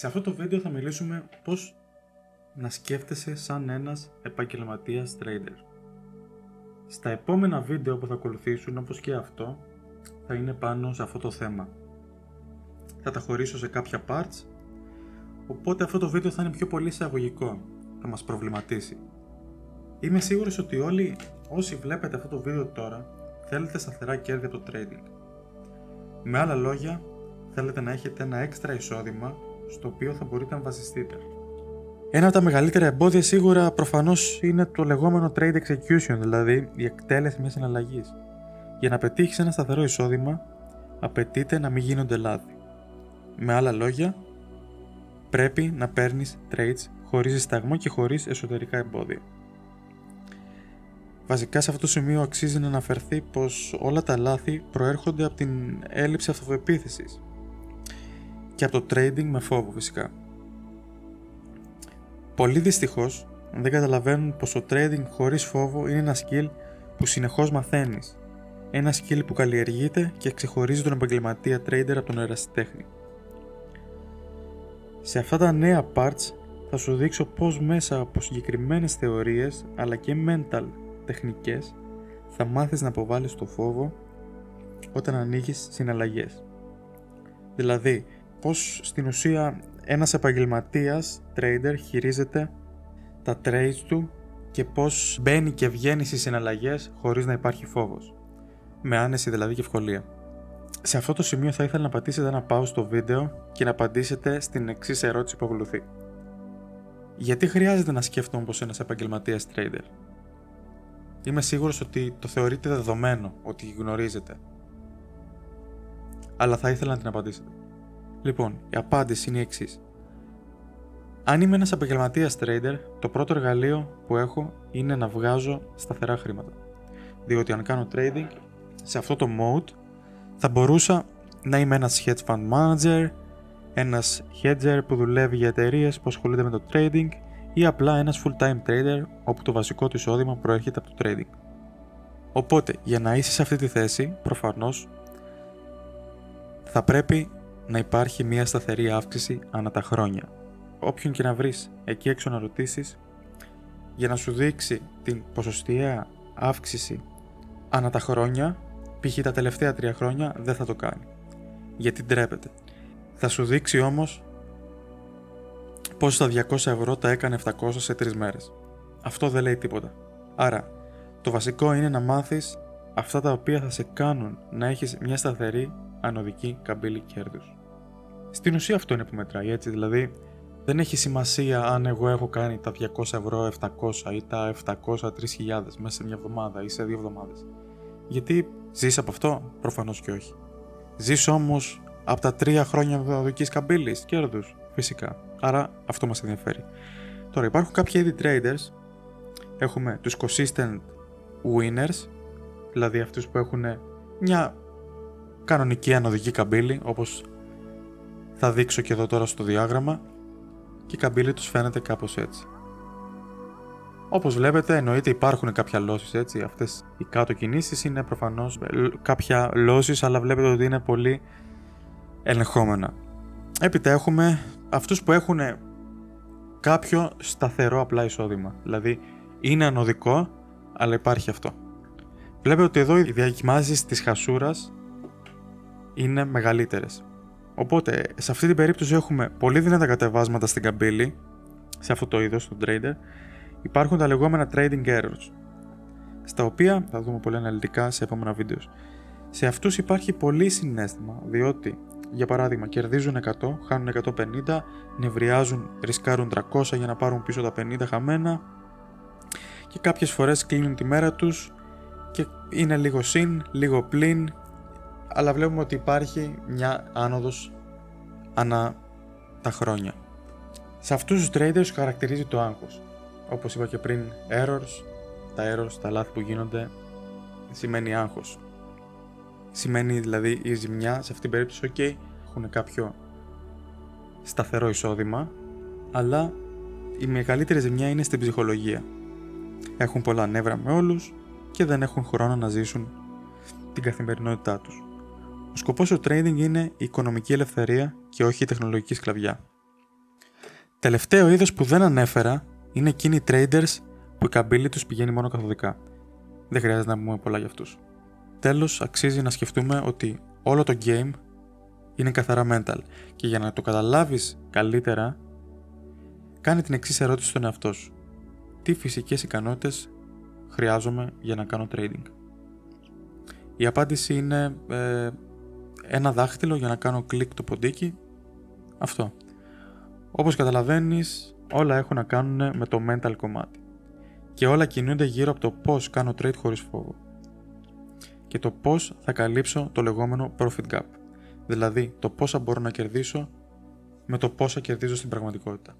Σε αυτό το βίντεο θα μιλήσουμε πώς να σκέφτεσαι σαν ένας επαγγελματίας trader. Στα επόμενα βίντεο που θα ακολουθήσουν όπως και αυτό θα είναι πάνω σε αυτό το θέμα. Θα τα χωρίσω σε κάποια parts οπότε αυτό το βίντεο θα είναι πιο πολύ εισαγωγικό, θα μας προβληματίσει. Είμαι σίγουρος ότι όλοι όσοι βλέπετε αυτό το βίντεο τώρα θέλετε σταθερά κέρδη από το trading. Με άλλα λόγια, θέλετε να έχετε ένα έξτρα εισόδημα στο οποίο θα μπορείτε να βασιστείτε. Ένα από τα μεγαλύτερα εμπόδια σίγουρα προφανώς είναι το λεγόμενο trade execution, δηλαδή η εκτέλεση μιας συναλλαγής. Για να πετύχεις ένα σταθερό εισόδημα, απαιτείται να μην γίνονται λάθη. Με άλλα λόγια, πρέπει να παίρνεις trades χωρίς δισταγμό και χωρίς εσωτερικά εμπόδια. Βασικά σε αυτό το σημείο αξίζει να αναφερθεί πως όλα τα λάθη προέρχονται από την έλλειψη αυτοπεποίθησης και από το trading με φόβο φυσικά. Πολλοί δυστυχώς δεν καταλαβαίνουν πως το trading χωρίς φόβο είναι ένα skill που συνεχώς μαθαίνεις. Ένα skill που καλλιεργείται και ξεχωρίζει τον επαγγελματία trader από τον ερασιτέχνη. Σε αυτά τα νέα parts θα σου δείξω πως μέσα από συγκεκριμένες θεωρίες αλλά και mental τεχνικές θα μάθεις να αποβάλεις το φόβο όταν ανοίγεις συναλλαγές. Δηλαδή, πώς στην ουσία ένας επαγγελματίας trader χειρίζεται τα trades του και πώς μπαίνει και βγαίνει στις συναλλαγές χωρίς να υπάρχει φόβος. Με άνεση δηλαδή και ευκολία. Σε αυτό το σημείο θα ήθελα να πατήσετε ένα pause στο βίντεο και να απαντήσετε στην εξής ερώτηση που ακολουθεί. Γιατί χρειάζεται να σκέφτομαι πως ένας επαγγελματίας trader; Είμαι σίγουρος ότι το θεωρείτε δεδομένο ότι γνωρίζετε. Αλλά θα ήθελα να την απαντήσετε. Λοιπόν, η απάντηση είναι η εξής. Αν είμαι ένας επαγγελματίας trader, το πρώτο εργαλείο που έχω είναι να βγάζω σταθερά χρήματα. Διότι αν κάνω trading σε αυτό το mode, θα μπορούσα να είμαι ένας hedge fund manager, ένας hedger που δουλεύει για εταιρείες που ασχολούνται με το trading ή απλά ένας full-time trader όπου το βασικό του εισόδημα προέρχεται από το trading. Οπότε, για να είσαι σε αυτή τη θέση, προφανώς θα πρέπει να υπάρχει μια σταθερή αύξηση ανά τα χρόνια. Όποιον και να βρεις εκεί έξω να ρωτήσεις, για να σου δείξει την ποσοστιαία αύξηση ανά τα χρόνια, π.χ. τα τελευταία τρία χρόνια δεν θα το κάνει. Γιατί ντρέπεται. Θα σου δείξει όμως πως τα 200 ευρώ τα έκανε 700 σε 3 μέρες. Αυτό δεν λέει τίποτα. Άρα, το βασικό είναι να μάθεις αυτά τα οποία θα σε κάνουν να έχεις μια σταθερή ανωδική καμπύλη κέρδους. Στην ουσία αυτό είναι που μετράει, έτσι, δηλαδή δεν έχει σημασία αν εγώ έχω κάνει τα 200 ευρώ 700 ή τα 700 3000 μέσα σε μια εβδομάδα ή σε δύο εβδομάδες. Γιατί ζεις από αυτό, προφανώς και όχι. Ζεις όμως από τα τρία χρόνια ανωδικής καμπύλης κέρδους, φυσικά. Άρα αυτό μας ενδιαφέρει. Τώρα υπάρχουν κάποια είδη traders. Έχουμε τους consistent winners, δηλαδή αυτούς που έχουν μια κανονική ανωδική καμπύλη, όπως θα δείξω και εδώ τώρα στο διάγραμμα και η καμπύλη τους φαίνεται κάπως έτσι. Όπως βλέπετε εννοείται υπάρχουν κάποια λόσεις έτσι, αυτές οι κάτω κινήσεις είναι προφανώς κάποια λόσεις αλλά βλέπετε ότι είναι πολύ ελεγχόμενα. Έπειτα έχουμε αυτούς που έχουν κάποιο σταθερό απλά εισόδημα. Δηλαδή είναι ανωδικό, αλλά υπάρχει αυτό. Βλέπετε ότι εδώ οι διακοιμάσεις της χασούρας είναι μεγαλύτερες. Οπότε σε αυτή την περίπτωση έχουμε πολύ δυνατά κατεβάσματα στην καμπύλη, σε αυτό το είδος, του trader, υπάρχουν τα λεγόμενα trading errors, στα οποία θα δούμε πολύ αναλυτικά σε επόμενα βίντεος. Σε αυτούς υπάρχει πολύ συνέστημα, διότι για παράδειγμα, κερδίζουν 100, χάνουν 150, νευριάζουν, ρισκάρουν 300 για να πάρουν πίσω τα 50 χαμένα και κάποιες φορές κλείνουν τη μέρα τους και είναι λίγο συν, λίγο πλην, αλλά βλέπουμε ότι υπάρχει μια άνοδος ανά τα χρόνια. Σε αυτούς τους traders χαρακτηρίζει το άγχος. Όπως είπα και πριν, errors, τα errors, τα λάθη που γίνονται, σημαίνει άγχος. Σημαίνει δηλαδή η ζημιά σε αυτήν την περίπτωση, ok, έχουν κάποιο σταθερό εισόδημα, αλλά η μεγαλύτερη ζημιά είναι στην ψυχολογία. Έχουν πολλά νεύρα με όλους και δεν έχουν χρόνο να ζήσουν την καθημερινότητά τους. Ο σκοπός του trading είναι η οικονομική ελευθερία και όχι η τεχνολογική σκλαβιά. Τελευταίο είδος που δεν ανέφερα είναι εκείνοι οι traders που η καμπύλη τους πηγαίνει μόνο καθοδικά. Δεν χρειάζεται να πούμε πολλά για αυτούς. Τέλος, αξίζει να σκεφτούμε ότι όλο το game είναι καθαρά mental και για να το καταλάβεις καλύτερα, κάνει την εξής ερώτηση στον εαυτό σου. Τι φυσικές ικανότητες χρειάζομαι για να κάνω trading; Η απάντηση είναι ε, ένα δάχτυλο για να κάνω κλικ το ποντίκι. Αυτό. Όπως καταλαβαίνεις, όλα έχουν να κάνουν με το mental κομμάτι. Και όλα κινούνται γύρω από το πώς κάνω trade χωρίς φόβο. Και το πώς θα καλύψω το λεγόμενο profit gap. Δηλαδή, το πόσα μπορώ να κερδίσω με το πόσα κερδίζω στην πραγματικότητα.